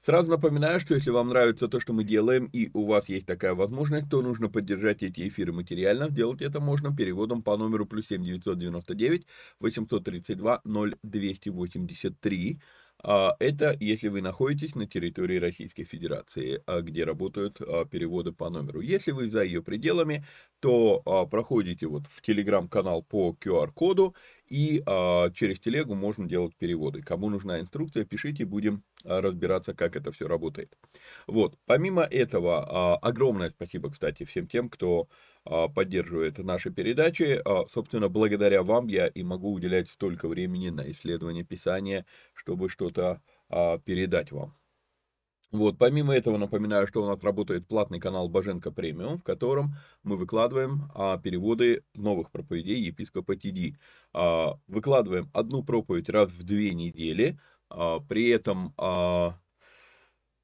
Сразу напоминаю, что если вам нравится то, что мы делаем, и у вас есть такая возможность, то нужно поддержать эти эфиры материально. Сделать это можно переводом по номеру плюс 7 999 832 0283. Это если вы находитесь на территории Российской Федерации, а, где работают а, переводы по номеру. Если вы за ее пределами, то а, проходите вот в телеграм-канал по QR-коду, и через телегу можно делать переводы. Кому нужна инструкция, пишите, будем разбираться, как это все работает. Вот, помимо этого, огромное спасибо, кстати, всем тем, кто а, поддерживает наши передачи. А, собственно, благодаря вам я и могу уделять столько времени на исследование Писания, чтобы что-то а, передать вам. Вот, помимо этого, напоминаю, что у нас работает платный канал Боженко Премиум, в котором мы выкладываем а, переводы новых проповедей епископа Тиди. А, выкладываем одну проповедь раз в две недели, а, при этом а,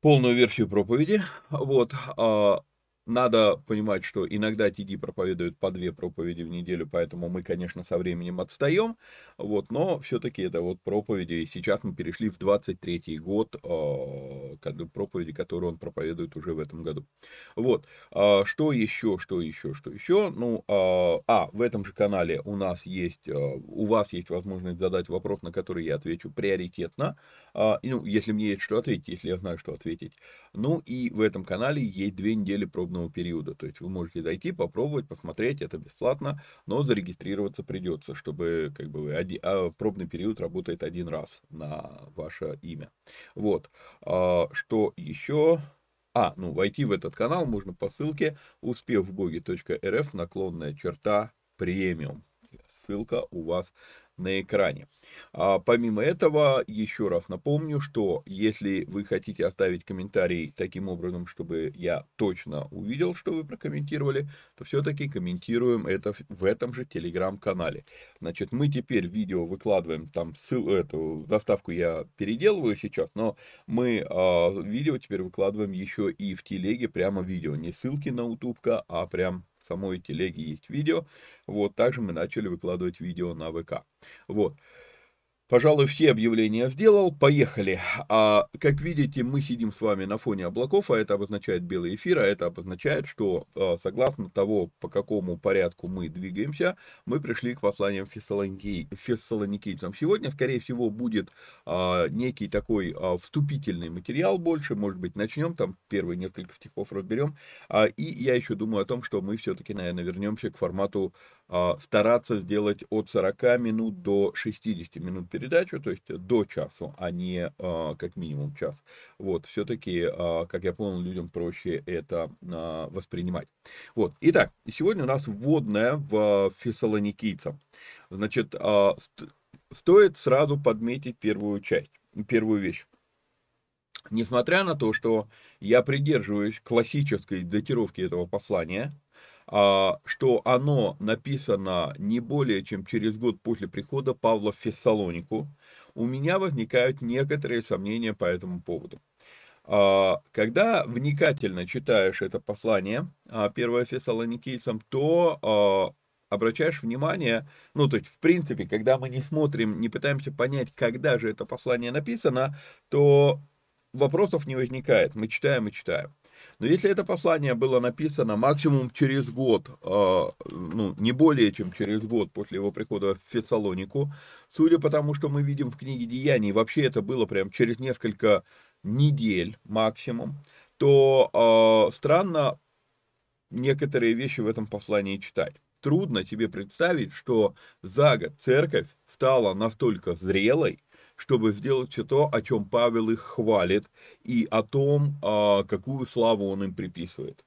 полную версию проповеди. Вот, а, надо понимать, что иногда TD проповедуют по две проповеди в неделю, поэтому мы, конечно, со временем отстаем, вот, но все-таки это вот проповеди, сейчас мы перешли в 23-й год, э, проповеди, которые он проповедует уже в этом году. Вот, э, что еще, что еще, что еще, ну, э, а, в этом же канале у нас есть, у вас есть возможность задать вопрос, на который я отвечу приоритетно, ну, если мне есть что ответить, если я знаю, что ответить. Ну, и в этом канале есть две недели пробного периода. То есть вы можете зайти, попробовать, посмотреть, это бесплатно, но зарегистрироваться придется, чтобы как бы вы один, а пробный период работает один раз на ваше имя. Вот. А, что еще? А, ну, войти в этот канал можно по ссылке успевбоги.рф наклонная черта премиум. Ссылка у вас на экране. А помимо этого, еще раз напомню, что если вы хотите оставить комментарий таким образом, чтобы я точно увидел, что вы прокомментировали, то все-таки комментируем это в этом же телеграм-канале. Значит, мы теперь видео выкладываем, там ссылку, эту заставку я переделываю сейчас, но мы а, видео теперь выкладываем еще и в телеге, прямо видео, не ссылки на утубка, а прям самой телеге есть видео. Вот, также мы начали выкладывать видео на ВК. Вот. Пожалуй, все объявления сделал. Поехали. А, как видите, мы сидим с вами на фоне облаков, а это обозначает белый эфир, а это обозначает, что а, согласно того, по какому порядку мы двигаемся, мы пришли к посланиям фессалоники... фессалоникийцам. Сегодня, скорее всего, будет а, некий такой а, вступительный материал больше. Может быть, начнем там первые несколько стихов разберем. А, и я еще думаю о том, что мы все-таки, наверное, вернемся к формату стараться сделать от 40 минут до 60 минут передачу, то есть до часу, а не а, как минимум час. Вот, все-таки, а, как я понял, людям проще это воспринимать. Вот, итак, сегодня у нас вводная в фессалоникийцам. Значит, стоит сразу подметить первую часть, первую вещь. Несмотря на то, что я придерживаюсь классической датировки этого послания – а, что оно написано не более чем через год после прихода Павла в Фессалонику, у меня возникают некоторые сомнения по этому поводу. А, когда вникательно читаешь это послание, а, первое Фессалоникийцам, то обращаешь внимание, ну, то есть, в принципе, когда мы не смотрим, не пытаемся понять, когда же это послание написано, то вопросов не возникает. Мы читаем и читаем. Но если это послание было написано максимум через год, а, ну, не более чем через год после его прихода в Фессалонику, судя по тому, что мы видим в книге Деяний, вообще это было прям через несколько недель максимум, то э, странно некоторые вещи в этом послании читать. Трудно себе представить, что за год церковь стала настолько зрелой, чтобы сделать все то, о чем Павел их хвалит, и о том, а, какую славу он им приписывает.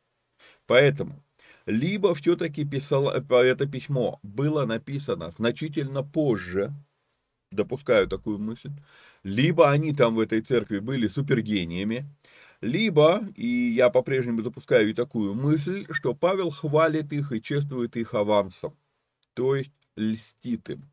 Поэтому, либо все-таки писал, это письмо было написано значительно позже, допускаю такую мысль, либо они там в этой церкви были супергениями, либо, и я по-прежнему допускаю и такую мысль, что Павел хвалит их и чествует их авансом, то есть льстит им.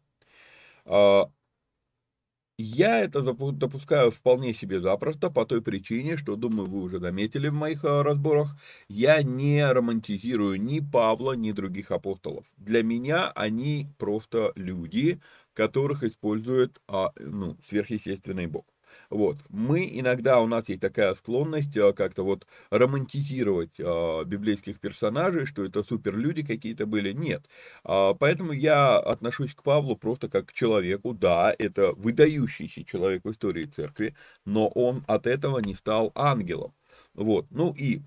Я это допускаю вполне себе запросто по той причине, что, думаю, вы уже заметили в моих э, разборах, я не романтизирую ни Павла, ни других апостолов. Для меня они просто люди, которых использует а, ну, сверхъестественный Бог. Вот. Мы иногда, у нас есть такая склонность а, как-то вот романтизировать а, библейских персонажей, что это суперлюди какие-то были. Нет. А, поэтому я отношусь к Павлу просто как к человеку. Да, это выдающийся человек в истории церкви, но он от этого не стал ангелом. Вот. Ну и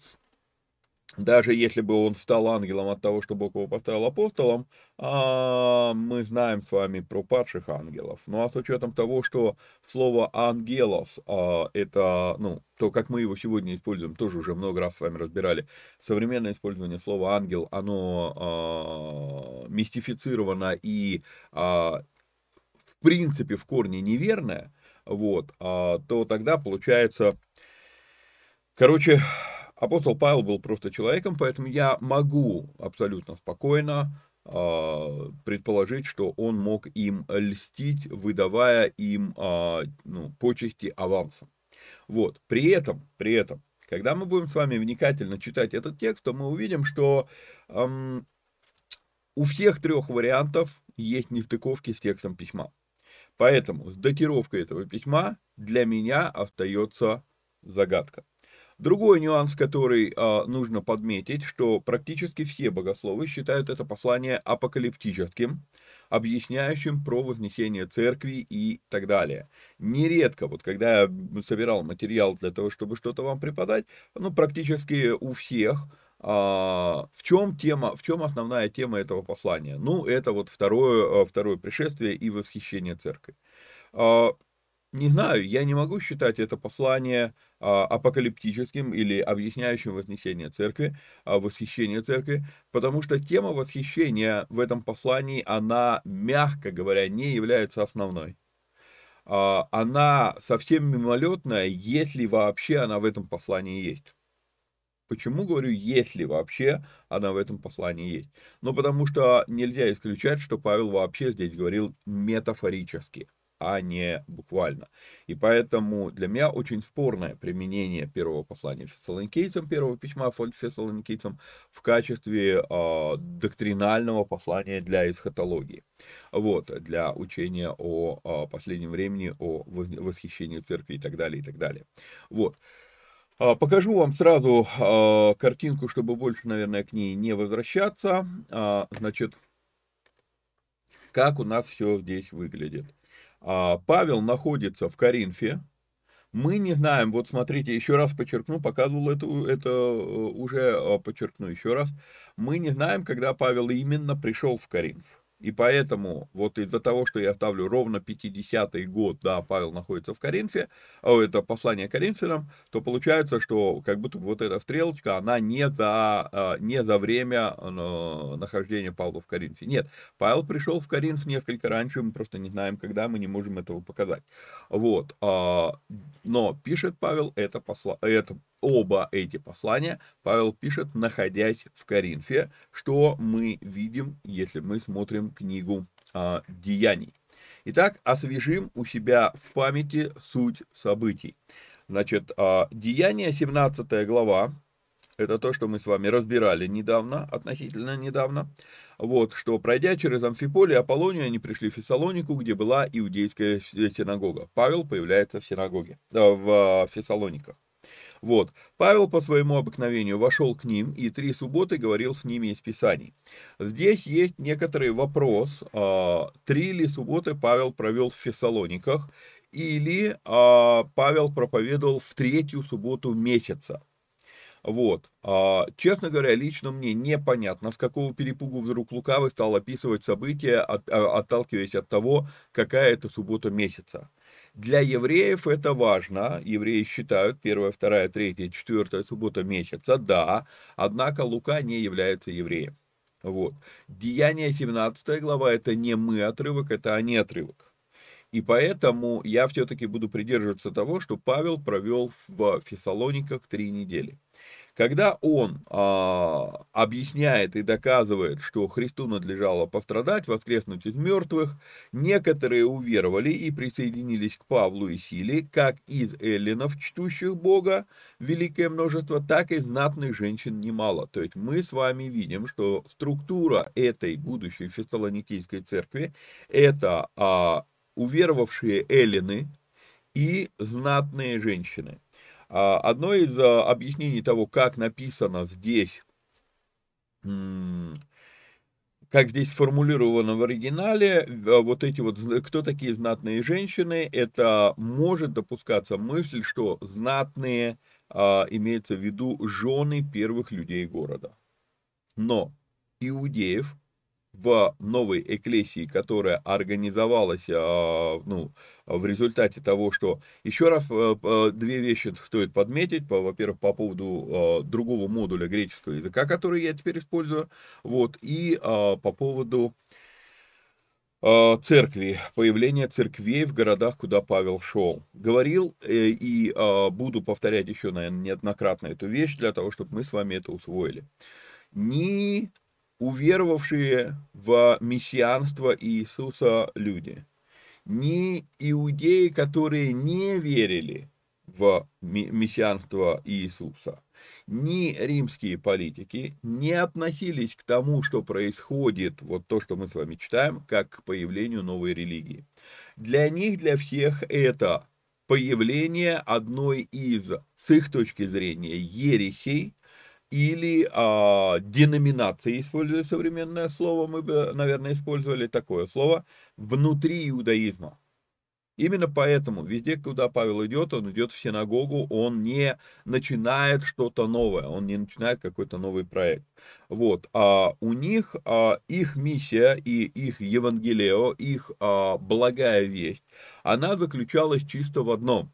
даже если бы он стал ангелом от того, что Бог его поставил апостолом, а, мы знаем с вами про падших ангелов. Ну а с учетом того, что слово ангелов, а, это, ну, то, как мы его сегодня используем, тоже уже много раз с вами разбирали. Современное использование слова ангел, оно а, мистифицировано и в принципе в корне неверное, вот, то тогда получается, короче, апостол Павел был просто человеком, поэтому я могу абсолютно спокойно э, предположить, что он мог им льстить, выдавая им э, ну, почести авансом. Вот. При этом, при этом, когда мы будем с вами вникательно читать этот текст, то мы увидим, что эм, у всех трех вариантов есть нестыковки с текстом письма. Поэтому с датировкой этого письма для меня остается загадка. Другой нюанс, который э, нужно подметить, что практически все богословы считают это послание апокалиптическим, объясняющим про вознесение церкви и так далее. Нередко, вот когда я собирал материал для того, чтобы что-то вам преподать, ну, практически у всех а, в чем тема, в чем основная тема этого послания? Ну, это вот второе, второе пришествие и восхищение церкви. А, не знаю, я не могу считать это послание а, апокалиптическим или объясняющим вознесение церкви, а, восхищение церкви, потому что тема восхищения в этом послании, она, мягко говоря, не является основной. А, она совсем мимолетная, если вообще она в этом послании есть. Почему говорю, если вообще она в этом послании есть? Ну, потому что нельзя исключать, что Павел вообще здесь говорил метафорически а не буквально. И поэтому для меня очень спорное применение первого послания фессалоникийцам, первого письма фессалоникийцам в качестве э, доктринального послания для эсхатологии. Вот, для учения о, о последнем времени, о восхищении церкви и так далее, и так далее. Вот. А, покажу вам сразу э, картинку, чтобы больше, наверное, к ней не возвращаться. А, значит, как у нас все здесь выглядит. А, Павел находится в Коринфе. Мы не знаем, вот смотрите, еще раз подчеркну, показывал это, это уже а, подчеркну еще раз. Мы не знаем, когда Павел именно пришел в Коринф. И поэтому вот из-за того, что я ставлю ровно 50-й год, да, Павел находится в Коринфе, а это послание Коринфянам, то получается, что как будто вот эта стрелочка, она не за, а, не за время нахождения Павла в Коринфе. Нет, Павел пришел в Коринф несколько раньше, мы просто не знаем, когда, мы не можем этого показать. Вот, а, но пишет Павел это, посла, это оба эти послания Павел пишет, находясь в Коринфе, что мы видим, если мы смотрим книгу а, Деяний. Итак, освежим у себя в памяти суть событий. Значит, а, Деяния, 17 глава, это то, что мы с вами разбирали недавно, относительно недавно. Вот, что пройдя через Амфиполи и Аполлонию, они пришли в Фессалонику, где была иудейская синагога. Павел появляется в синагоге, э, в Фессалониках. Вот. Павел по своему обыкновению вошел к ним и три субботы говорил с ними из Писаний. Здесь есть некоторый вопрос, а, три ли субботы Павел провел в Фессалониках, или а, Павел проповедовал в третью субботу месяца. Вот. А, честно говоря, лично мне непонятно, с какого перепугу вдруг Лукавый стал описывать события, отталкиваясь от того, какая это суббота месяца. Для евреев это важно. Евреи считают первая, вторая, третья, четвертая суббота месяца, да. Однако Лука не является евреем. Вот. Деяние 17 глава это не мы отрывок, это они отрывок. И поэтому я все-таки буду придерживаться того, что Павел провел в Фессалониках три недели. Когда он а, объясняет и доказывает, что Христу надлежало пострадать, воскреснуть из мертвых, некоторые уверовали и присоединились к Павлу и Силе, как из эллинов, чтущих Бога, великое множество, так и знатных женщин немало. То есть мы с вами видим, что структура этой будущей фессалоникийской церкви – это а, уверовавшие эллины и знатные женщины – одно из а, объяснений того, как написано здесь, как здесь сформулировано в оригинале, а, вот эти вот, кто такие знатные женщины, это может допускаться мысль, что знатные имеется в виду жены первых людей города. Но иудеев в новой эклесии, которая организовалась а, ну, в результате того, что еще раз э, две вещи стоит подметить, во-первых, по поводу а, другого модуля греческого языка, который я теперь использую, вот, и по поводу церкви, появления церквей в городах, куда Павел шел. Говорил э, и буду повторять еще, наверное, неоднократно эту вещь для того, чтобы мы с вами это усвоили. Ни уверовавшие в мессианство Иисуса люди, ни иудеи, которые не верили в мессианство Иисуса, ни римские политики не относились к тому, что происходит, вот то, что мы с вами читаем, как к появлению новой религии. Для них, для всех это появление одной из, с их точки зрения, ересей, или а, деноминации, используя современное слово, мы бы, наверное, использовали такое слово, внутри иудаизма. Именно поэтому везде, куда Павел идет, он идет в синагогу, он не начинает что-то новое, он не начинает какой-то новый проект. Вот, а у них а, их миссия и их Евангелио, их а, благая весть, она заключалась чисто в одном.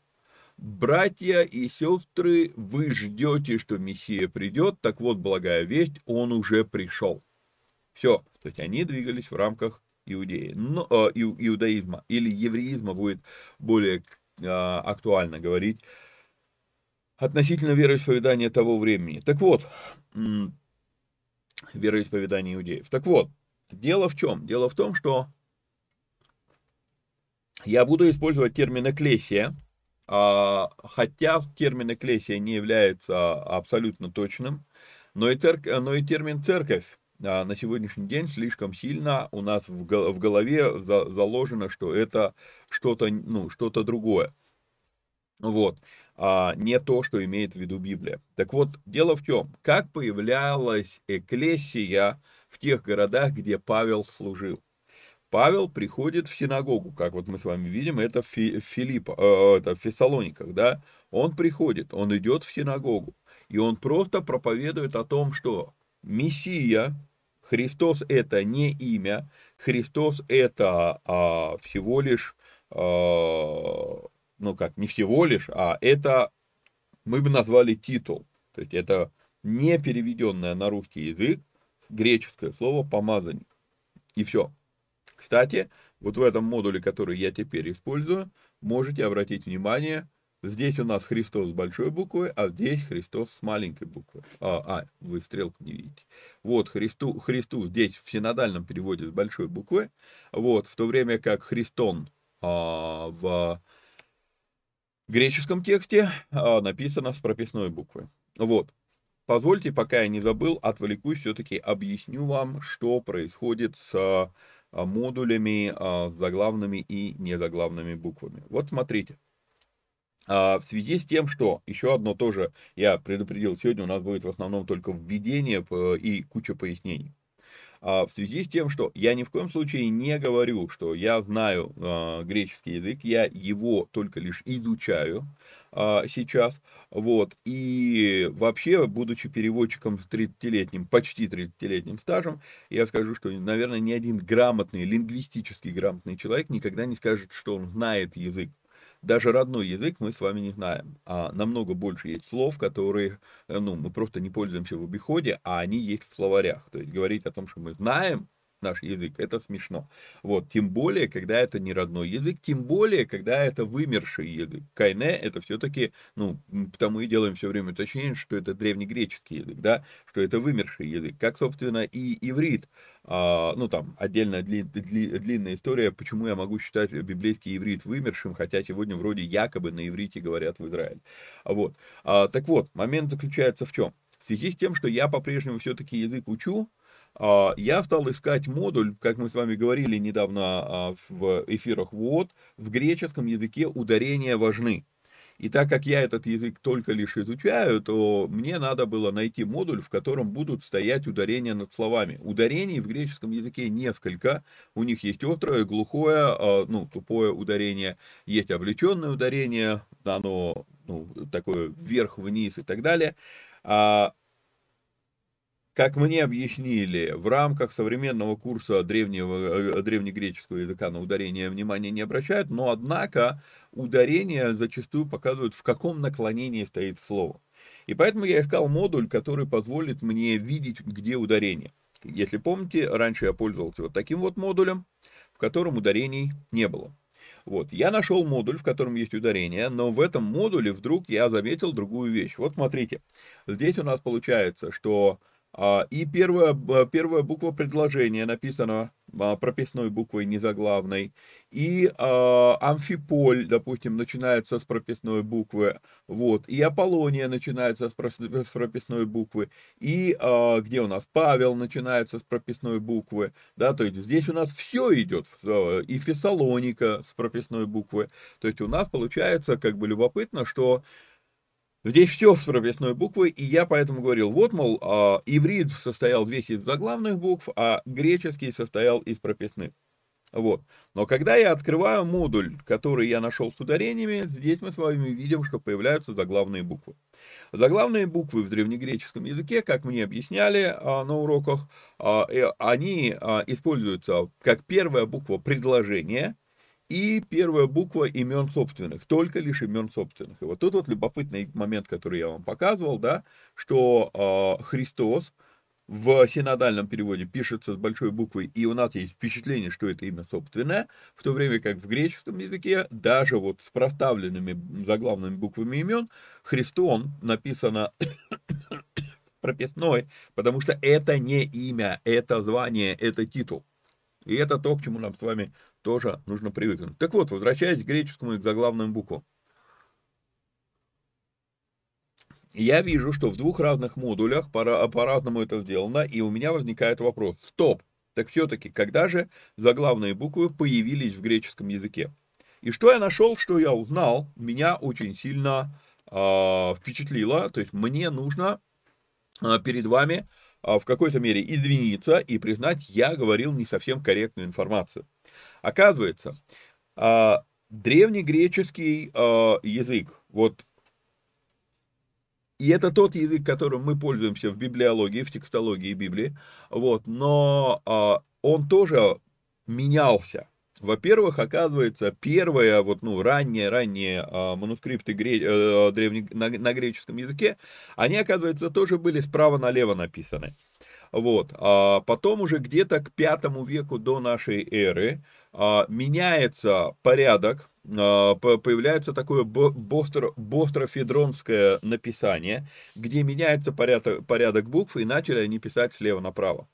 Братья и сестры, вы ждете, что Мессия придет, так вот, благая весть, он уже пришел. Все, то есть они двигались в рамках иудеи, но, э, иудаизма или евреизма будет более э, актуально говорить относительно вероисповедания того времени. Так вот, вероисповедания иудеев. Так вот, дело в чем? Дело в том, что я буду использовать термин «экклесия», а, хотя термин «экклесия» не является абсолютно точным, но и, церк... но и термин «церковь» А, на сегодняшний день слишком сильно у нас в голове заложено, что это что-то ну, что другое. Вот. А не то, что имеет в виду Библия. Так вот, дело в чем, как появлялась эклесия в тех городах, где Павел служил. Павел приходит в синагогу, как вот мы с вами видим, это в Филипп, э, это в Фессалониках, да, он приходит, он идет в синагогу, и он просто проповедует о том, что Мессия, Христос это не имя, Христос это а, всего лишь, а, ну как, не всего лишь, а это мы бы назвали титул. То есть это не переведенное на русский язык греческое слово помазанник. И все. Кстати, вот в этом модуле, который я теперь использую, можете обратить внимание, Здесь у нас Христос с большой буквы, а здесь Христос с маленькой буквы. А, а вы стрелку не видите. Вот Христу, Христу здесь в синодальном переводе с большой буквы. Вот, в то время как Христон а, в греческом тексте а, написано с прописной буквы. Вот. Позвольте, пока я не забыл, отвлекусь, все-таки объясню вам, что происходит с модулями а, заглавными и незаглавными буквами. Вот смотрите. А, в связи с тем, что еще одно тоже я предупредил, сегодня у нас будет в основном только введение и куча пояснений. А, в связи с тем, что я ни в коем случае не говорю, что я знаю а, греческий язык, я его только лишь изучаю сейчас, вот, и вообще, будучи переводчиком с 30-летним, почти 30-летним стажем, я скажу, что, наверное, ни один грамотный, лингвистически грамотный человек никогда не скажет, что он знает язык даже родной язык мы с вами не знаем, а намного больше есть слов, которые, э, ну, мы просто не пользуемся в обиходе, а они есть в словарях. То есть говорить о том, что мы знаем наш язык, это смешно. Вот, тем более, когда это не родной язык, тем более, когда это вымерший язык. Кайне это все-таки, ну, потому и делаем все время уточнение, что это древнегреческий язык, да, что это вымерший язык, как, собственно, и иврит. А, ну, там, отдельная дли, дли, длинная история, почему я могу считать библейский иврит вымершим, хотя сегодня вроде якобы на иврите говорят в Израиле. Вот. А, так вот, момент заключается в чем? В связи с тем, что я по-прежнему все-таки язык учу, я стал искать модуль, как мы с вами говорили недавно а, в эфирах ВОД, в греческом языке ударения важны. И так как я этот язык только лишь изучаю, то мне надо было найти модуль, в котором будут стоять ударения над словами. Ударений в греческом языке несколько. У них есть острое, глухое, а, ну, тупое ударение, есть облеченное ударение, оно ну, такое вверх-вниз и так далее. Как мне объяснили, в рамках современного курса древнего, э, древнегреческого языка на ударение внимания не обращают, но однако ударения зачастую показывают, в каком наклонении стоит слово. И поэтому я искал модуль, который позволит мне видеть, где ударение. Если помните, раньше я пользовался вот таким вот модулем, в котором ударений не было. Вот, я нашел модуль, в котором есть ударение, но в этом модуле вдруг я заметил другую вещь. Вот смотрите, здесь у нас получается, что и первая, первая буква предложения написана а, прописной буквой незаглавной. И э, амфиполь, допустим, начинается с прописной буквы. Вот. И Аполлония начинается с прописной буквы. И э, где у нас Павел начинается с прописной буквы. Да, то есть здесь у нас все идет. И Фессалоника с прописной буквы. То есть у нас получается как бы любопытно, что Здесь все с прописной буквой, и я поэтому говорил, вот, мол, иврит состоял весь из заглавных букв, а греческий состоял из прописных. Вот. Но когда я открываю модуль, который я нашел с ударениями, здесь мы с вами видим, что появляются заглавные буквы. Заглавные буквы в древнегреческом языке, как мне объясняли а, на уроках, а, э, они а, используются как первая буква предложения и первая буква имен собственных, только лишь имен собственных. И вот тут вот любопытный момент, который я вам показывал, да, что а, Христос, в синодальном переводе пишется с большой буквы, и у нас есть впечатление, что это имя собственное, в то время как в греческом языке, даже вот с проставленными заглавными буквами имен, Христон написано прописной, потому что это не имя, это звание, это титул. И это то, к чему нам с вами тоже нужно привыкнуть. Так вот, возвращаясь к греческому и к заглавным буквам. я вижу, что в двух разных модулях по-разному это сделано, и у меня возникает вопрос. Стоп! Так все-таки, когда же заглавные буквы появились в греческом языке? И что я нашел, что я узнал, меня очень сильно э, впечатлило. То есть мне нужно э, перед вами э, в какой-то мере извиниться и признать, я говорил не совсем корректную информацию. Оказывается, э, древнегреческий э, язык, вот и это тот язык, которым мы пользуемся в библиологии, в текстологии Библии. Вот, но а, он тоже менялся. Во-первых, оказывается, первые, вот, ну, ранние, ранние а, манускрипты гре, а, древне, на, на греческом языке, они, оказывается, тоже были справа налево написаны. Вот, а потом уже где-то к пятому веку до нашей эры а, меняется порядок а, появляется такое бостро, бострофедронское написание, где меняется порядок, порядок букв, и начали они писать слева направо.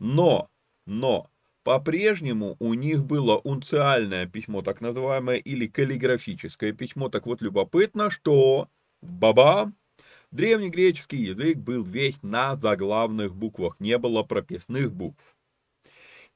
Но, но, по-прежнему у них было унциальное письмо, так называемое, или каллиграфическое письмо. Так вот, любопытно, что, баба, древнегреческий язык был весь на заглавных буквах, не было прописных букв.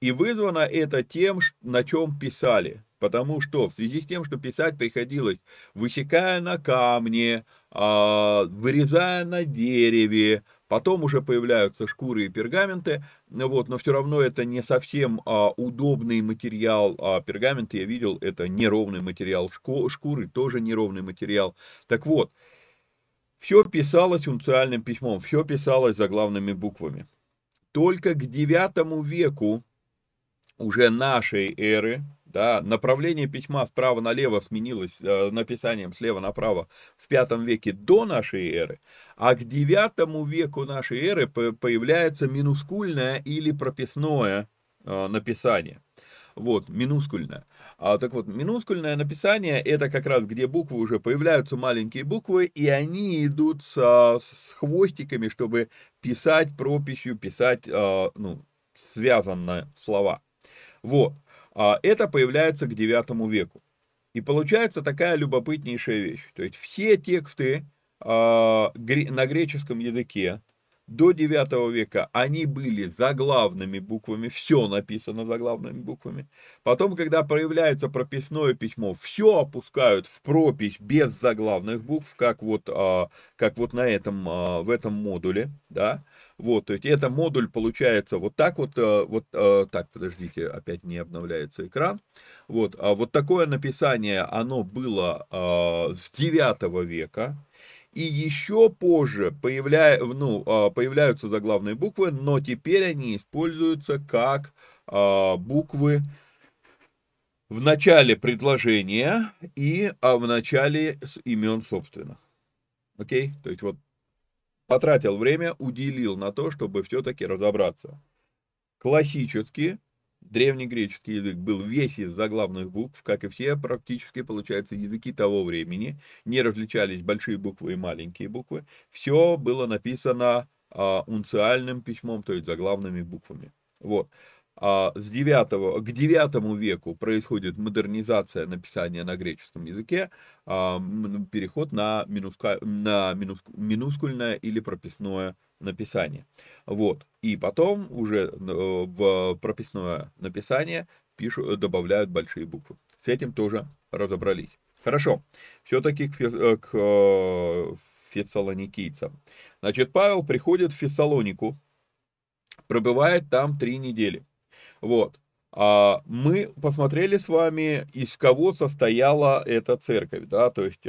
И вызвано это тем, на чем писали. Потому что в связи с тем, что писать приходилось, высекая на камне, а, вырезая на дереве, потом уже появляются шкуры и пергаменты, вот, но все равно это не совсем а, удобный материал, а я видел, это неровный материал, шкуры тоже неровный материал. Так вот, все писалось унциальным письмом, все писалось заглавными буквами. Только к IX веку уже нашей эры, да, направление письма справа налево сменилось э, написанием слева направо в пятом веке до нашей эры, а к девятому веку нашей эры появляется минускульное или прописное э, написание. Вот, минускульное. А, так вот, минускульное написание, это как раз где буквы уже появляются маленькие буквы, и они идут со, с хвостиками, чтобы писать прописью, писать, э, ну, связанные слова. Вот. А это появляется к IX веку. И получается такая любопытнейшая вещь. То есть все тексты а, на греческом языке до IX века они были заглавными буквами, все написано заглавными буквами. Потом, когда появляется прописное письмо, все опускают в пропись без заглавных букв, как вот, а, как вот на этом, в этом модуле, да. Вот, то есть это модуль получается вот так вот, э, вот э, так, подождите, опять не обновляется экран. Вот, а вот такое написание, оно было э, с 9 века, и еще позже появля... ну, появляются заглавные буквы, но теперь они используются как буквы в начале предложения и в начале имен собственных. Окей? То есть вот потратил время, уделил на то, чтобы все-таки разобраться. Классически древнегреческий язык был весь из заглавных букв, как и все практически, получается, языки того времени. Не различались большие буквы и маленькие буквы. Все было написано а, унциальным письмом, то есть заглавными буквами. Вот. А с 9, к 9 веку происходит модернизация написания на греческом языке, а, переход на, минуска, на минус, минускульное или прописное написание. Вот. И потом уже э, в прописное написание пишут, добавляют большие буквы. С этим тоже разобрались. Хорошо. Все-таки к, э, к э, фессалоникийцам. Значит, Павел приходит в Фессалонику, пробывает там три недели. Вот. А, мы посмотрели с вами, из кого состояла эта церковь, да, то есть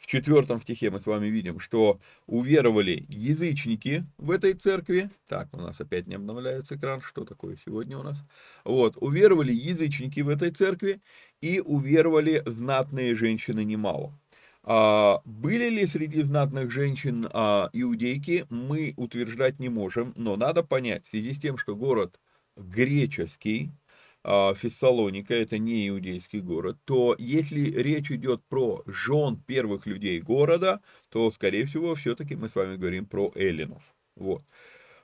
в четвертом стихе мы с вами видим, что уверовали язычники в этой церкви. Так, у нас опять не обновляется экран, что такое сегодня у нас? Вот, уверовали язычники в этой церкви и уверовали знатные женщины немало. А, были ли среди знатных женщин а, иудейки, мы утверждать не можем, но надо понять, в связи с тем, что город греческий, Фессалоника, это не иудейский город, то если речь идет про жен первых людей города, то, скорее всего, все-таки мы с вами говорим про эллинов. Вот.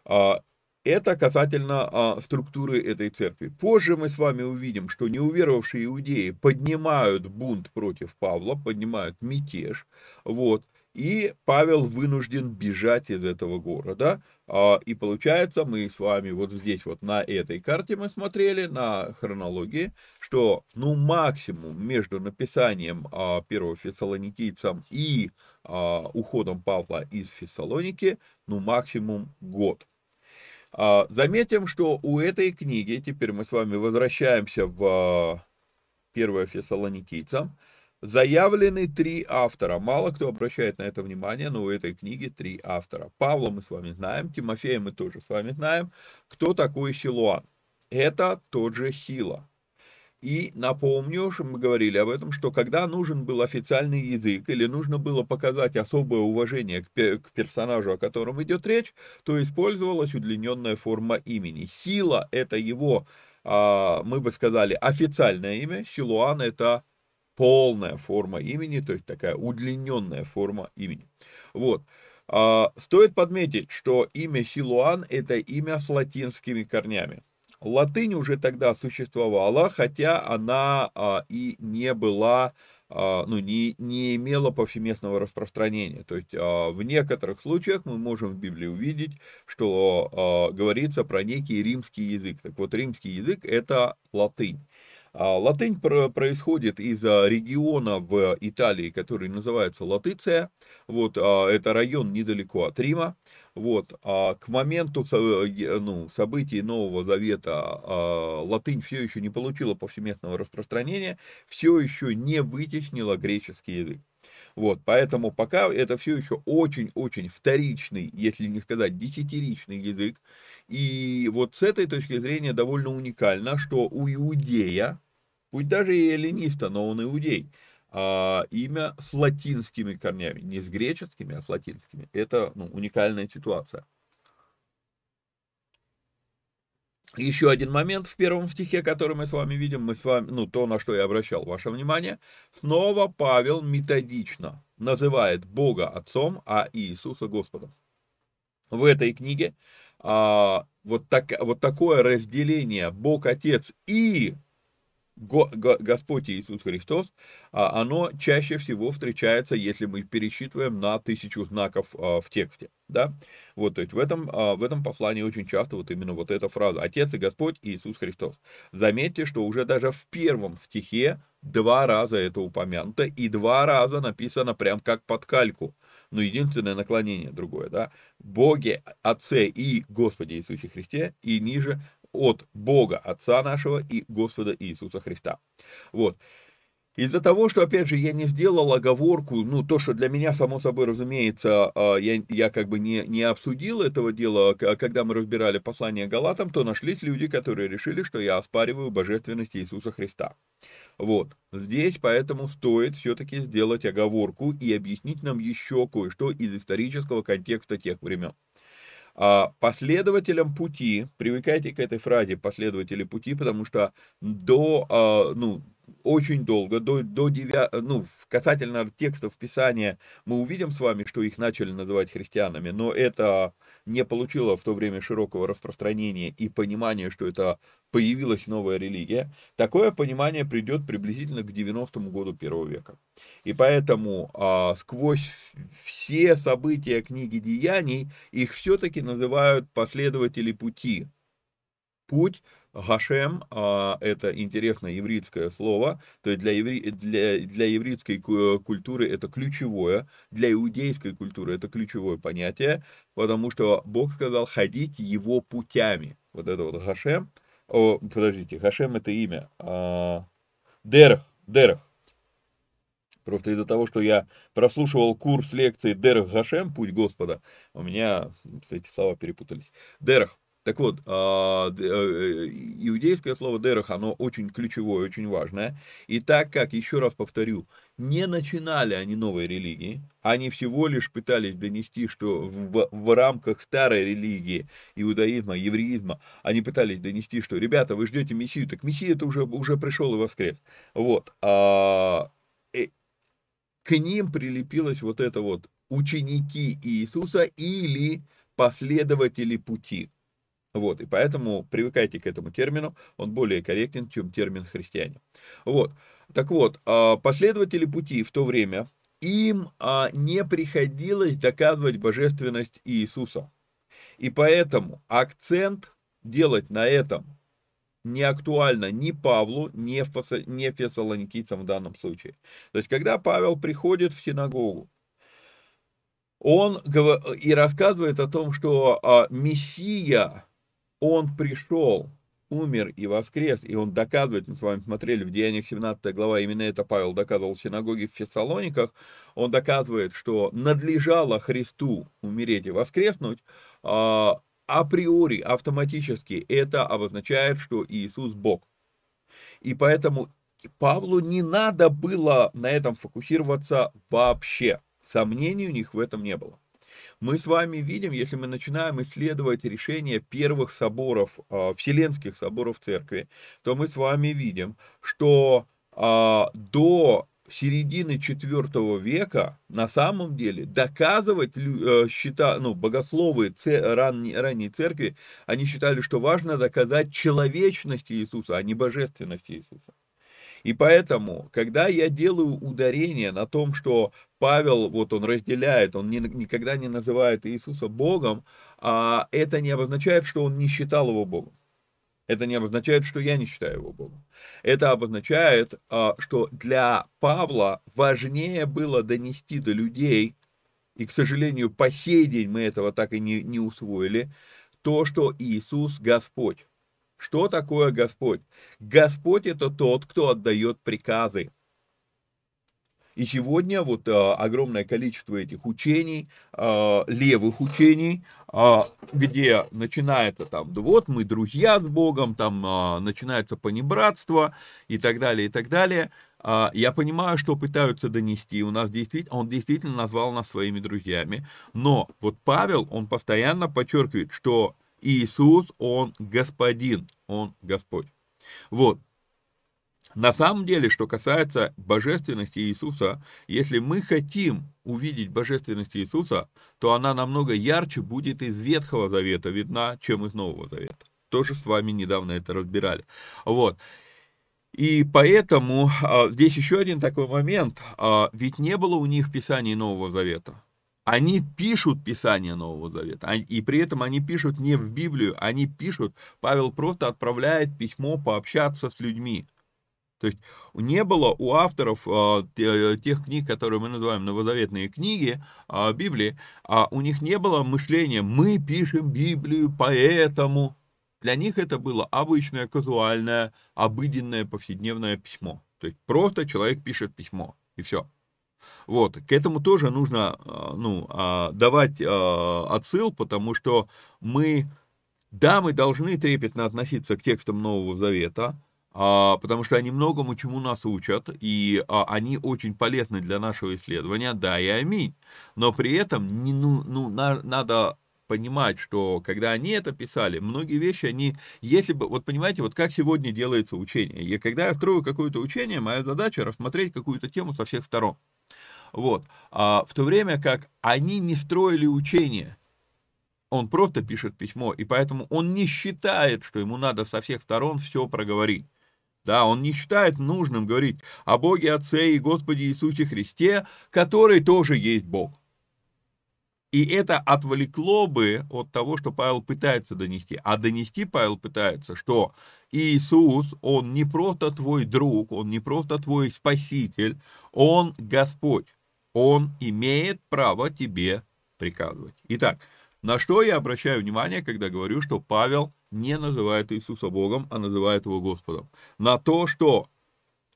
А, это касательно а, структуры этой церкви. Позже мы с вами увидим, что неуверовавшие иудеи поднимают бунт против Павла, поднимают мятеж, вот, и Павел вынужден бежать из этого города. А, и получается, мы с вами вот здесь вот на этой карте мы смотрели, на хронологии, что ну максимум между написанием а, первого фессалоникийцам и а, уходом Павла из Фессалоники, ну максимум год. А, заметим, что у этой книги, теперь мы с вами возвращаемся в первое Фессалоникийцам, заявлены три автора. Мало кто обращает на это внимание, но у этой книги три автора. Павла мы с вами знаем, Тимофея мы тоже с вами знаем. Кто такой Силуан? Это тот же Сила. И напомню, что мы говорили об этом, что когда нужен был официальный язык или нужно было показать особое уважение к, персонажу, о котором идет речь, то использовалась удлиненная форма имени. Сила – это его, а, мы бы сказали, официальное имя, Силуан – это полная форма имени, то есть такая удлиненная форма имени. Вот. А, стоит подметить, что имя Силуан – это имя с латинскими корнями. Латынь уже тогда существовала, хотя она а, и не была, а, ну, не, не имела повсеместного распространения. То есть а, в некоторых случаях мы можем в Библии увидеть, что а, говорится про некий римский язык. Так вот, римский язык – это латынь. А, латынь происходит из региона в Италии, который называется Латыция. Вот, а, это район недалеко от Рима. Вот, а к моменту ну, событий Нового Завета латынь все еще не получила повсеместного распространения, все еще не вытеснила греческий язык. Вот, поэтому пока это все еще очень-очень вторичный, если не сказать десятиричный язык. И вот с этой точки зрения довольно уникально, что у иудея, пусть даже и эллиниста, но он иудей, а, имя с латинскими корнями, не с греческими, а с латинскими. Это ну, уникальная ситуация. Еще один момент в первом стихе, который мы с вами видим, мы с вами, ну, то, на что я обращал ваше внимание, снова Павел методично называет Бога Отцом, а Иисуса Господом. В этой книге а, вот, так, вот такое разделение Бог Отец и Господь Иисус Христос, а оно чаще всего встречается, если мы пересчитываем на тысячу знаков а, в тексте. Да? Вот, то есть в этом, а, в этом послании очень часто вот именно вот эта фраза «Отец и Господь Иисус Христос». Заметьте, что уже даже в первом стихе два раза это упомянуто, и два раза написано прям как под кальку. Но единственное наклонение другое, да, Боге, Отце и Господе Иисусе Христе, и ниже от Бога Отца нашего и Господа Иисуса Христа. Вот. Из-за того, что, опять же, я не сделал оговорку, ну, то, что для меня, само собой разумеется, а, я, я как бы не, не обсудил этого дела, когда мы разбирали послание Галатам, то нашлись люди, которые решили, что я оспариваю божественность Иисуса Христа. Вот, здесь поэтому стоит все-таки сделать оговорку и объяснить нам еще кое-что из исторического контекста тех времен. А последователям пути, привыкайте к этой фразе последователи пути, потому что до, а, ну, очень долго, до, до 9, ну, касательно текстов Писания, мы увидим с вами, что их начали называть христианами, но это не получило в то время широкого распространения и понимания, что это появилась новая религия, такое понимание придет приблизительно к 90-му году первого века. И поэтому а, сквозь все события книги Деяний их все-таки называют последователи пути. Путь Гашем а, – это интересное еврейское слово, то есть для, евре, для, для еврейской культуры это ключевое, для иудейской культуры это ключевое понятие, потому что Бог сказал ходить его путями. Вот это вот Гашем, О, подождите, Хашем это имя. А, Дерх, Дерх. Просто из-за того, что я прослушивал курс лекции Дерх Хашем, Путь Господа, у меня эти слова перепутались. Дерх. Так вот, а, э, иудейское слово «дерах», оно очень ключевое, очень важное. И так как, еще раз повторю, не начинали они новой религии, они всего лишь пытались донести, что в, в рамках старой религии, иудаизма, евреизма, они пытались донести, что, ребята, вы ждете Мессию, так Мессия это уже, уже пришел и воскрес. Вот. А, и к ним прилепилось вот это вот ученики Иисуса или последователи пути. Вот, и поэтому привыкайте к этому термину, он более корректен, чем термин христиане. Вот, так вот, а, последователи пути в то время, им а, не приходилось доказывать божественность Иисуса. И поэтому акцент делать на этом не актуально ни Павлу, ни, ни фессалоникийцам в данном случае. То есть, когда Павел приходит в синагогу, он и рассказывает о том, что а, Мессия он пришел, умер и воскрес, и он доказывает, мы с вами смотрели в Деяниях 17 глава, именно это Павел доказывал в синагоге в Фессалониках, он доказывает, что надлежало Христу умереть и воскреснуть, а, априори, автоматически это обозначает, что Иисус Бог. И поэтому Павлу не надо было на этом фокусироваться вообще. Сомнений у них в этом не было. Мы с вами видим, если мы начинаем исследовать решения первых соборов, а, вселенских соборов церкви, то мы с вами видим, что а, до середины IV века на самом деле доказывать э, счета, ну, богословы ранней, ранней церкви, они считали, что важно доказать человечность Иисуса, а не божественность Иисуса. И поэтому, когда я делаю ударение на том, что Павел, вот он разделяет, он не, никогда не называет Иисуса Богом, а это не обозначает, что он не считал его Богом. Это не обозначает, что я не считаю его Богом. Это обозначает, а, что для Павла важнее было донести до людей, и, к сожалению, по сей день мы этого так и не, не усвоили, то, что Иисус Господь. Что такое Господь? Господь это тот, кто отдает приказы. И сегодня вот а, огромное количество этих учений, а, левых учений, а, где начинается там, вот мы друзья с Богом, там а, начинается понебратство и так далее, и так далее. А, я понимаю, что пытаются донести, у нас действительно, он действительно назвал нас своими друзьями, но вот Павел, он постоянно подчеркивает, что Иисус, Он Господин, Он Господь. Вот. На самом деле, что касается божественности Иисуса, если мы хотим увидеть божественность Иисуса, то она намного ярче будет из Ветхого Завета видна, чем из Нового Завета. Тоже с вами недавно это разбирали. Вот. И поэтому а, здесь еще один такой момент. А, ведь не было у них Писаний Нового Завета они пишут Писание Нового Завета, и при этом они пишут не в Библию, они пишут, Павел просто отправляет письмо пообщаться с людьми. То есть не было у авторов а, тех книг, которые мы называем новозаветные книги а, Библии, а у них не было мышления «мы пишем Библию, поэтому...» Для них это было обычное, казуальное, обыденное, повседневное письмо. То есть просто человек пишет письмо, и все. Вот, к этому тоже нужно а, ну, а, давать а, отсыл, потому что мы, да, мы должны трепетно относиться к текстам Нового Завета, потому что они многому чему нас учат, и они очень полезны для нашего исследования, да и аминь. Но при этом не, ну, ну, на, надо понимать, что когда они это писали, многие вещи, они, если бы, вот понимаете, вот как сегодня делается учение. И когда я строю какое-то учение, моя задача рассмотреть какую-то тему со всех сторон. Вот. А в то время как они не строили учения, он просто пишет письмо, и поэтому он не считает, что ему надо со всех сторон все проговорить. Да, он не считает нужным говорить о Боге Отце и Господе Иисусе Христе, который тоже есть Бог. И это отвлекло бы от того, что Павел пытается донести. А донести Павел пытается, что Иисус, Он не просто твой друг, Он не просто твой спаситель, Он Господь он имеет право тебе приказывать. Итак, на что я обращаю внимание, когда говорю, что Павел не называет Иисуса Богом, а называет его Господом. На то, что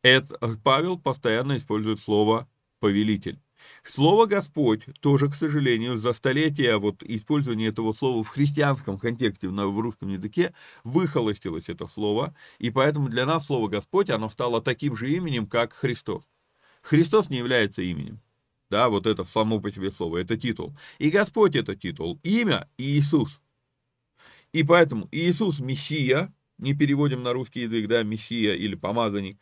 это, Павел постоянно использует слово «повелитель». Слово «Господь» тоже, к сожалению, за столетия вот использования этого слова в христианском контексте, в русском языке, выхолостилось это слово, и поэтому для нас слово «Господь», оно стало таким же именем, как Христос. Христос не является именем. Да, вот это само по себе слово, это титул. И Господь это титул, имя Иисус. И поэтому Иисус Мессия, не переводим на русский язык, да, Мессия или помазанник,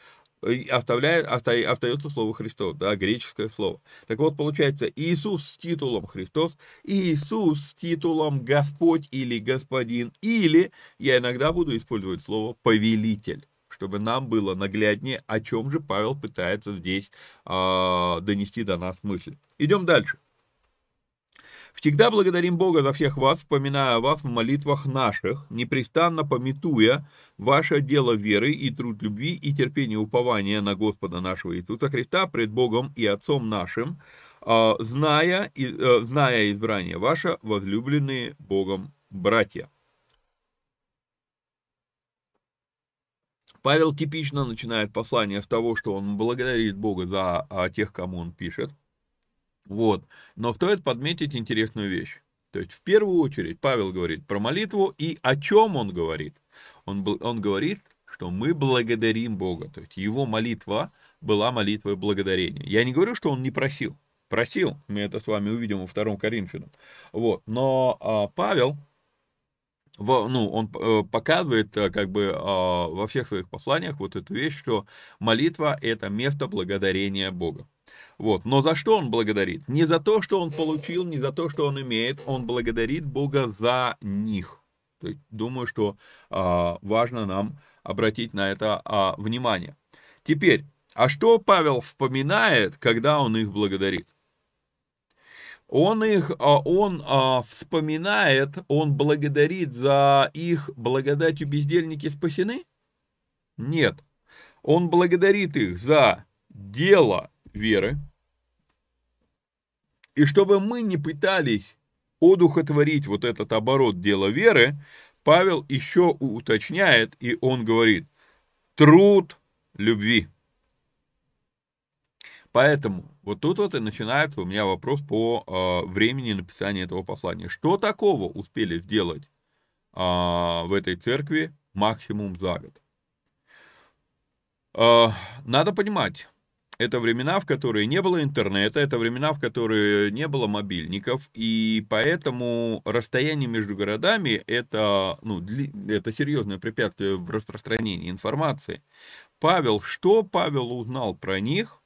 оставляет, остается слово Христос, да, греческое слово. Так вот, получается, Иисус с титулом Христос, Иисус с титулом Господь или Господин, или я иногда буду использовать слово повелитель чтобы нам было нагляднее, о чем же Павел пытается здесь э, донести до нас мысль. Идем дальше. Всегда благодарим Бога за всех вас, вспоминая о вас в молитвах наших, непрестанно пометуя ваше дело веры и труд любви и терпение упования на Господа нашего Иисуса Христа пред Богом и Отцом нашим, а, зная, э, зная избрание ваше, возлюбленные Богом братья. Павел типично начинает послание с того, что он благодарит Бога за а, тех, кому он пишет. Вот. Но стоит подметить интересную вещь. То есть в первую очередь Павел говорит про молитву и о чем он говорит. Он, он говорит, что мы благодарим Бога. То есть его молитва была молитвой благодарения. Я не говорю, что он не просил. Просил, мы это с вами увидим во втором Коринфянам. Вот. Но а, Павел, в, ну, он э, показывает э, как бы а, во всех своих посланиях вот эту вещь, что молитва это место благодарения Бога. Вот. Но за что он благодарит? Не за то, что он получил, не за то, что он имеет, он благодарит Бога за них. То есть, думаю, что а, важно нам обратить на это а, внимание. Теперь, а что Павел вспоминает, когда он их благодарит? Он их, а, он а, вспоминает, он благодарит за их благодатью бездельники спасены? Нет. Он благодарит их за дело веры. И чтобы мы не пытались одухотворить вот этот оборот дела веры, Павел еще уточняет, и он говорит, труд любви. Поэтому вот тут вот и начинается у меня вопрос по э, времени написания этого послания. Что такого успели сделать э, в этой церкви максимум за год? Э, надо понимать, это времена, в которые не было интернета, это времена, в которые не было мобильников, и поэтому расстояние между городами это, ну, это серьезное препятствие в распространении информации. Павел, что Павел узнал про них,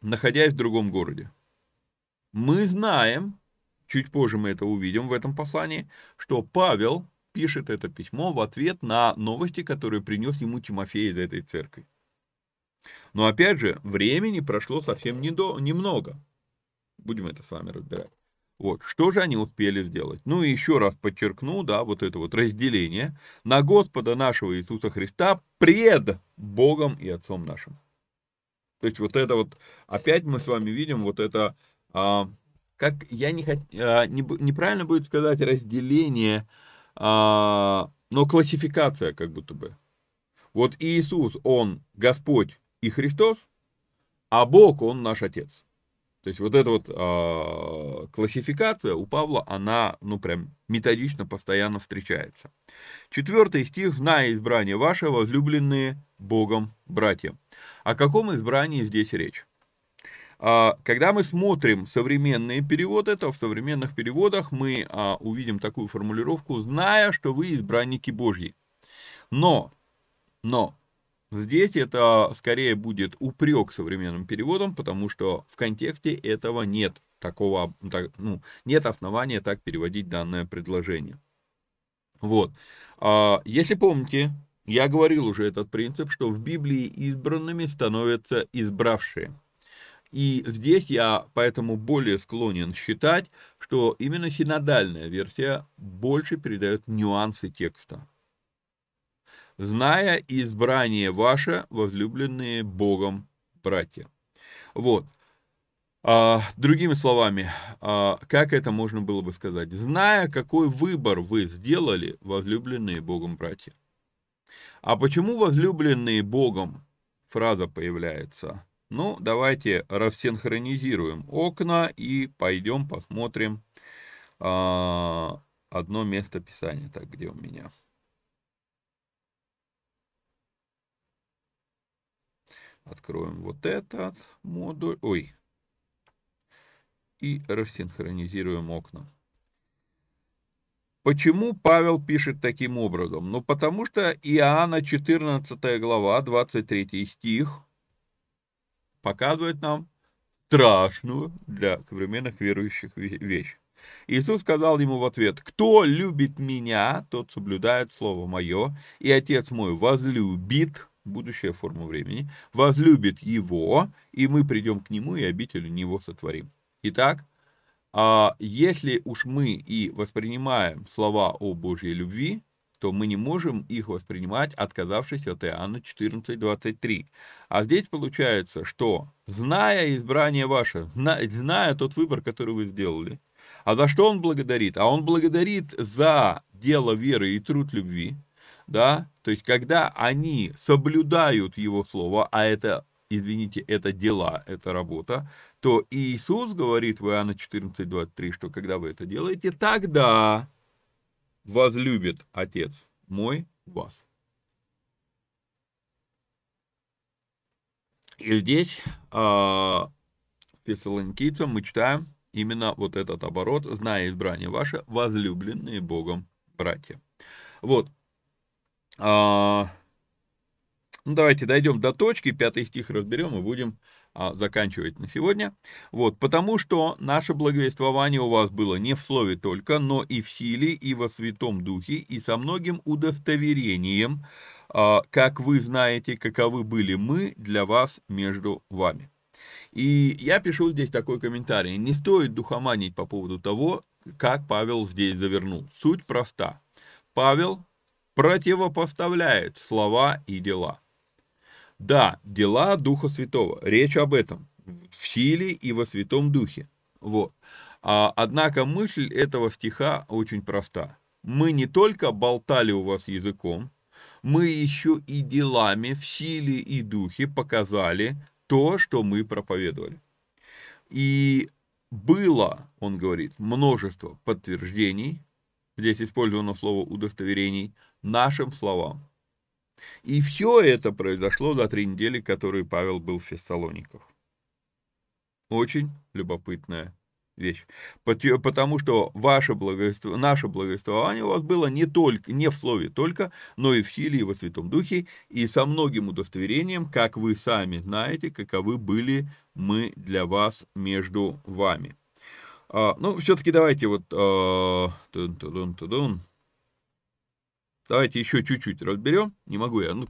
находясь в другом городе? Мы знаем, чуть позже мы это увидим в этом послании, что Павел пишет это письмо в ответ на новости, которые принес ему Тимофей из этой церкви. Но опять же, времени прошло совсем не до, немного. Будем это с вами разбирать. Вот, что же они успели сделать? Ну и еще раз подчеркну, да, вот это вот разделение на Господа нашего Иисуса Христа пред Богом и Отцом нашим. То есть вот это вот, опять мы с вами видим вот это, а, как я не хот... а, не, неправильно будет сказать разделение, а, но классификация как будто бы. Вот Иисус, Он Господь и Христос, а Бог, Он наш Отец. То есть вот эта вот э, классификация у Павла, она, ну, прям методично, постоянно встречается. Четвертый стих, зная избрание ваше, возлюбленные Богом братья. О каком избрании здесь речь? А, когда мы смотрим современные переводы, то в современных переводах мы а, увидим такую формулировку, зная, что вы избранники Божьи. Но, но, Здесь это скорее будет упрек современным переводом, потому что в контексте этого нет такого, ну, нет основания так переводить данное предложение. Вот. А, если помните, я говорил уже этот принцип, что в Библии избранными становятся избравшие. И здесь я поэтому более склонен считать, что именно синодальная версия больше передает нюансы текста зная избрание ваше, возлюбленные Богом братья. Вот. А, другими словами, а, как это можно было бы сказать? Зная, какой выбор вы сделали, возлюбленные Богом братья. А почему возлюбленные Богом фраза появляется? Ну, давайте рассинхронизируем окна и пойдем посмотрим а, одно место Писания. Так, где у меня? Откроем вот этот модуль. Ой, и рассинхронизируем окна. Почему Павел пишет таким образом? Ну, потому что Иоанна 14 глава, 23 стих, показывает нам страшную для современных верующих вещь. Иисус сказал ему в ответ, «Кто любит меня, тот соблюдает слово мое, и Отец мой возлюбит, будущая форма времени, возлюбит его, и мы придем к нему и обителю него сотворим». Итак, а если уж мы и воспринимаем слова о Божьей любви, то мы не можем их воспринимать, отказавшись от Иоанна 14:23. А здесь получается, что, зная избрание ваше, зная тот выбор, который вы сделали, а за что он благодарит? А он благодарит за дело веры и труд любви, да, то есть когда они соблюдают его слово, а это, извините, это дела, это работа, то Иисус говорит в Иоанна 14:23, что когда вы это делаете, тогда возлюбит Отец мой вас. И здесь э, Фессалоникийцам мы читаем именно вот этот оборот, зная избрание ваше, возлюбленные Богом братья. Вот. Э, ну, давайте дойдем до точки, пятый стих разберем и будем а, заканчивать на сегодня. Вот, потому что наше благовествование у вас было не в слове только, но и в силе, и во Святом Духе, и со многим удостоверением, а, как вы знаете, каковы были мы для вас между вами. И я пишу здесь такой комментарий. Не стоит духоманить по поводу того, как Павел здесь завернул. Суть проста. Павел противопоставляет слова и дела. Да, дела Духа Святого. Речь об этом. В силе и во Святом Духе. Вот. А, однако мысль этого стиха очень проста. Мы не только болтали у вас языком, мы еще и делами в силе и духе показали то, что мы проповедовали. И было, он говорит, множество подтверждений, здесь использовано слово удостоверений, нашим словам. И все это произошло за три недели, которые Павел был в Фессалониках. Очень любопытная вещь. Потому что ваше благовество, наше благовествование у вас было не только, не в слове только, но и в силе и во Святом Духе, и со многим удостоверением, как вы сами знаете, каковы были мы для вас между вами. А, ну, все-таки давайте вот... А, тун -тун -тун Давайте еще чуть-чуть разберем. Не могу я, ну,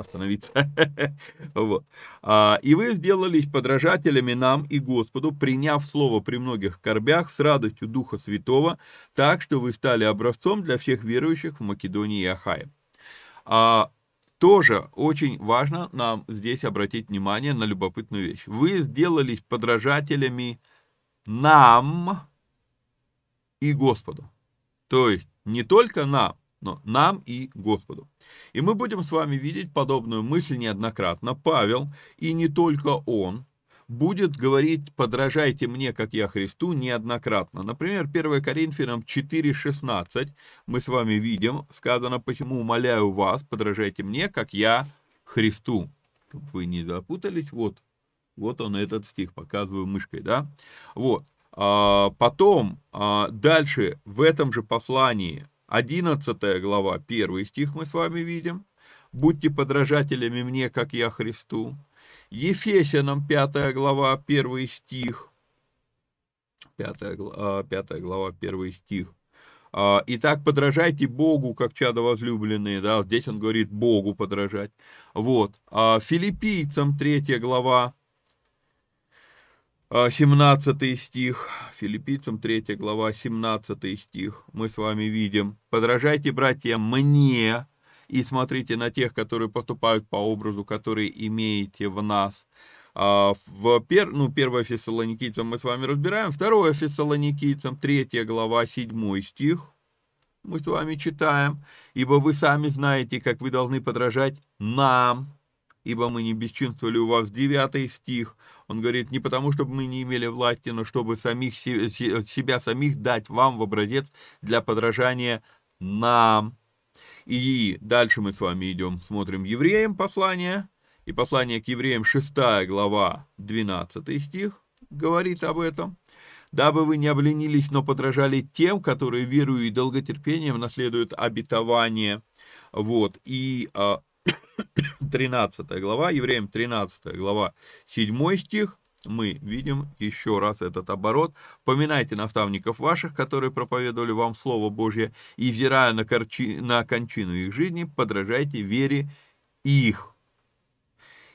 остановиться. вот. а, и вы сделались подражателями нам и Господу, приняв слово при многих корбях с радостью Духа Святого, так что вы стали образцом для всех верующих в Македонии и Ахае. А, тоже очень важно нам здесь обратить внимание на любопытную вещь. Вы сделались подражателями нам и Господу. То есть не только нам, но нам и Господу. И мы будем с вами видеть подобную мысль неоднократно. Павел, и не только он, будет говорить «подражайте мне, как я Христу» неоднократно. Например, 1 Коринфянам 4,16 мы с вами видим, сказано «почему умоляю вас, подражайте мне, как я Христу». Вы не запутались, вот, вот он этот стих, показываю мышкой, да? Вот. А, потом, а, дальше в этом же послании 11 глава, 1 стих мы с вами видим. «Будьте подражателями мне, как я Христу». Ефесянам 5 глава, 1 стих. 5 глава, 5 глава 1 стих. А, Итак, подражайте Богу, как чадо возлюбленные, да, здесь он говорит Богу подражать. Вот. А, филиппийцам 3 глава, 17 а, стих, филиппийцам 3 глава, 17 стих, мы с вами видим. «Подражайте, братья, мне, и смотрите на тех, которые поступают по образу, который имеете в нас». А, в пер, ну, первое Фессалоникийцам мы с вами разбираем, второе Фессалоникийцам, третья глава, седьмой стих, мы с вами читаем, «Ибо вы сами знаете, как вы должны подражать нам, ибо мы не бесчинствовали у вас». Девятый стих, он говорит, не потому, чтобы мы не имели власти, но чтобы самих, себя самих дать вам в образец для подражания нам. И дальше мы с вами идем, смотрим евреям послание, и послание к евреям 6 глава 12 стих говорит об этом. «Дабы вы не обленились, но подражали тем, которые верою и долготерпением наследуют обетование». Вот, и 13 глава, евреям 13 глава, 7 стих, мы видим еще раз этот оборот. «Поминайте наставников ваших, которые проповедовали вам Слово Божье, и, взирая на, корчи, на кончину их жизни, подражайте вере их».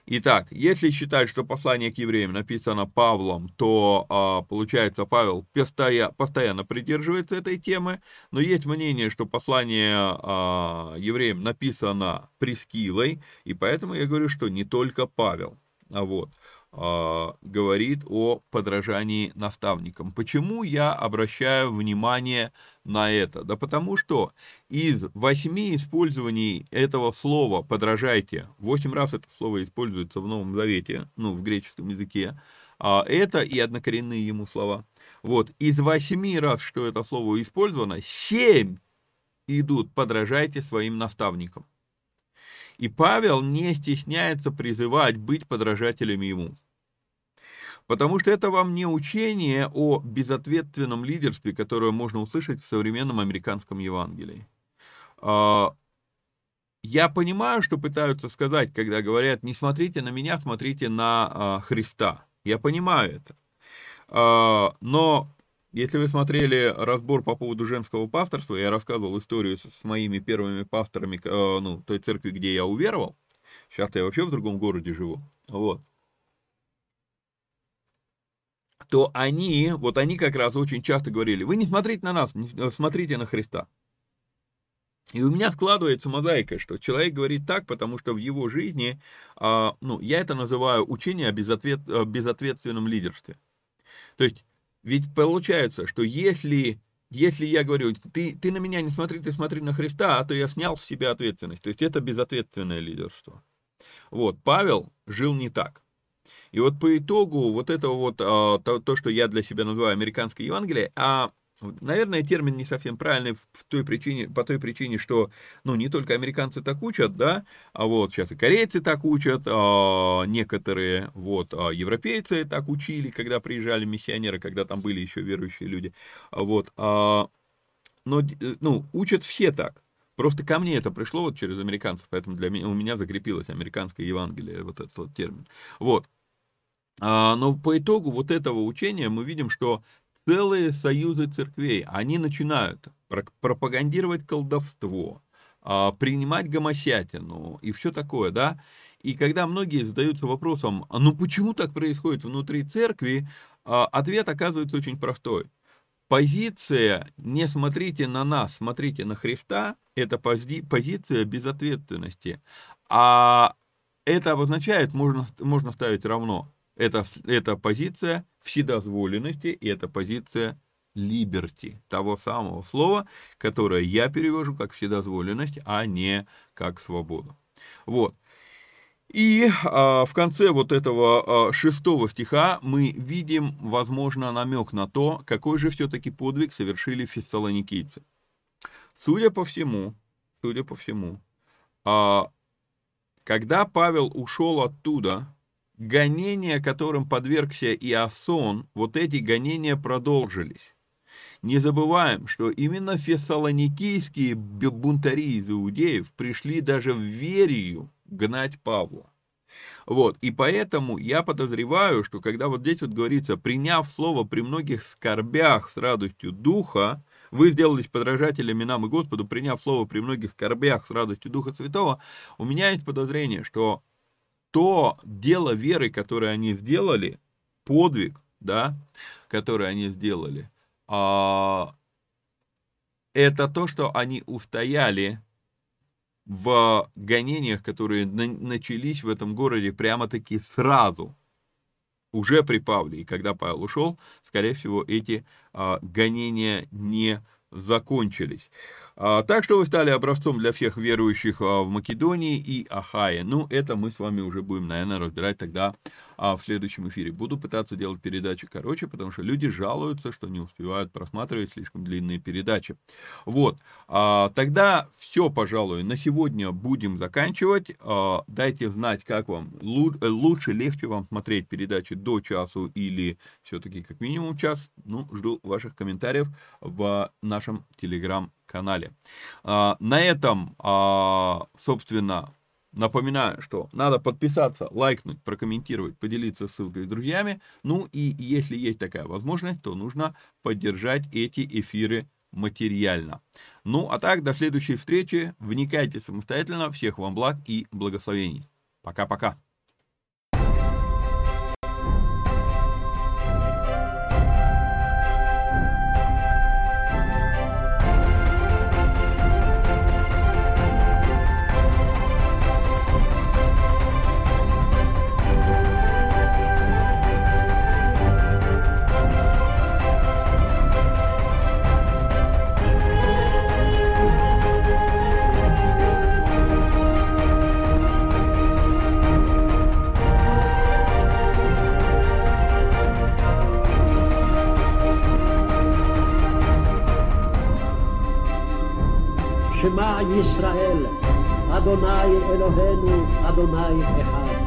Итак, если считать, что послание к евреям написано Павлом, то а, получается Павел постоянно, придерживается этой темы, но есть мнение, что послание а, евреям написано Прескилой, и поэтому я говорю, что не только Павел. А вот. А, говорит о подражании наставникам. Почему я обращаю внимание на это? Да потому что из восьми использований этого слова «подражайте», восемь раз это слово используется в Новом Завете, ну, в греческом языке, а это и однокоренные ему слова. Вот, из восьми раз, что это слово использовано, семь идут «подражайте своим наставникам». И Павел не стесняется призывать быть подражателями ему. Потому что это вам не учение о безответственном лидерстве, которое можно услышать в современном американском Евангелии. А, я понимаю, что пытаются сказать, когда говорят, не смотрите на меня, смотрите на а, Христа. Я понимаю это. А, но если вы смотрели разбор по поводу женского пасторства, я рассказывал историю с моими первыми пасторами, ну, той церкви, где я уверовал. Сейчас я вообще в другом городе живу. Вот то они, вот они как раз очень часто говорили, вы не смотрите на нас, смотрите на Христа. И у меня складывается мозаика, что человек говорит так, потому что в его жизни, а, ну, я это называю учение о безответ, безответственном лидерстве. То есть, ведь получается, что если, если я говорю, ты, ты на меня не смотри, ты смотри на Христа, а то я снял с себя ответственность. То есть, это безответственное лидерство. Вот, Павел жил не так. И вот по итогу вот этого вот, а, то, то, что я для себя называю американское Евангелие, а Наверное, термин не совсем правильный в той причине, по той причине, что ну, не только американцы так учат, да, а вот сейчас и корейцы так учат, а, некоторые вот а, европейцы так учили, когда приезжали миссионеры, когда там были еще верующие люди, а вот, а, но ну, учат все так. Просто ко мне это пришло вот через американцев, поэтому для меня, у меня закрепилось американское Евангелие, вот этот вот термин. Вот. А, но по итогу вот этого учения мы видим, что целые союзы церквей, они начинают пропагандировать колдовство, а, принимать гомосятину и все такое, да. И когда многие задаются вопросом, а ну почему так происходит внутри церкви, ответ оказывается очень простой. Позиция «не смотрите на нас, смотрите на Христа» – это пози позиция безответственности. А это обозначает, можно, можно ставить равно, это, это позиция вседозволенности и это позиция liberty, того самого слова, которое я перевожу как вседозволенность, а не как свободу. Вот. И а, в конце вот этого а, шестого стиха мы видим, возможно, намек на то, какой же все-таки подвиг совершили фессалоникийцы. Судя по всему, судя по всему, а, когда Павел ушел оттуда, гонения, которым подвергся Иосон, вот эти гонения продолжились. Не забываем, что именно фессалоникийские бунтари из иудеев пришли даже в Верию гнать Павла. Вот, и поэтому я подозреваю, что когда вот здесь вот говорится, приняв слово при многих скорбях с радостью духа, вы сделались подражателями нам и Господу, приняв слово при многих скорбях с радостью Духа Святого, у меня есть подозрение, что то дело веры, которое они сделали, подвиг, да, который они сделали, а, это то, что они устояли в гонениях, которые на, начались в этом городе прямо-таки сразу уже при Павле. И когда Павел ушел, скорее всего, эти а, гонения не закончились. А, так что вы стали образцом для всех верующих а, в Македонии и Ахае. Ну, это мы с вами уже будем, наверное, разбирать тогда а, в следующем эфире. Буду пытаться делать передачи короче, потому что люди жалуются, что не успевают просматривать слишком длинные передачи. Вот. Тогда все, пожалуй, на сегодня будем заканчивать. Дайте знать, как вам лучше, легче вам смотреть передачи до часу или все-таки как минимум час. Ну, жду ваших комментариев в нашем телеграм-канале. На этом, собственно, Напоминаю, что надо подписаться, лайкнуть, прокомментировать, поделиться ссылкой с друзьями. Ну и если есть такая возможность, то нужно поддержать эти эфиры материально. Ну а так, до следующей встречи. Вникайте самостоятельно. Всех вам благ и благословений. Пока-пока. אדוני אחד.